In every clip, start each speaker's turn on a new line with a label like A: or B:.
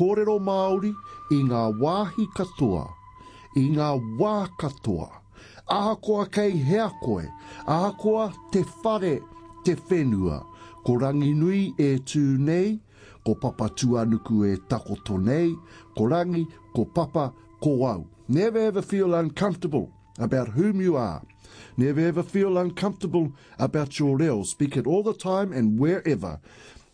A: Kōrero Māori i ngā wāhi katoa, i ngā wā katoa, ahakoa kei hea koe, ahakoa te whare, te whenua, ko Ranginui e tū nei, ko Papatūānuku e takoto nei, ko Rangi, ko Papa, ko au. Never ever feel uncomfortable. about whom you are. Never ever feel uncomfortable about your reo. Speak it all the time and wherever.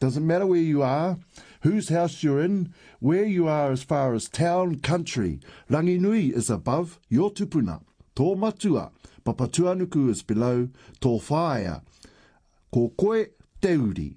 A: Doesn't matter where you are whose house you're in, where you are as far as town, country. Rangi Nui is above, your tupuna. Tō matua, papatuanuku is below, tō whāia. Ko koe te uri.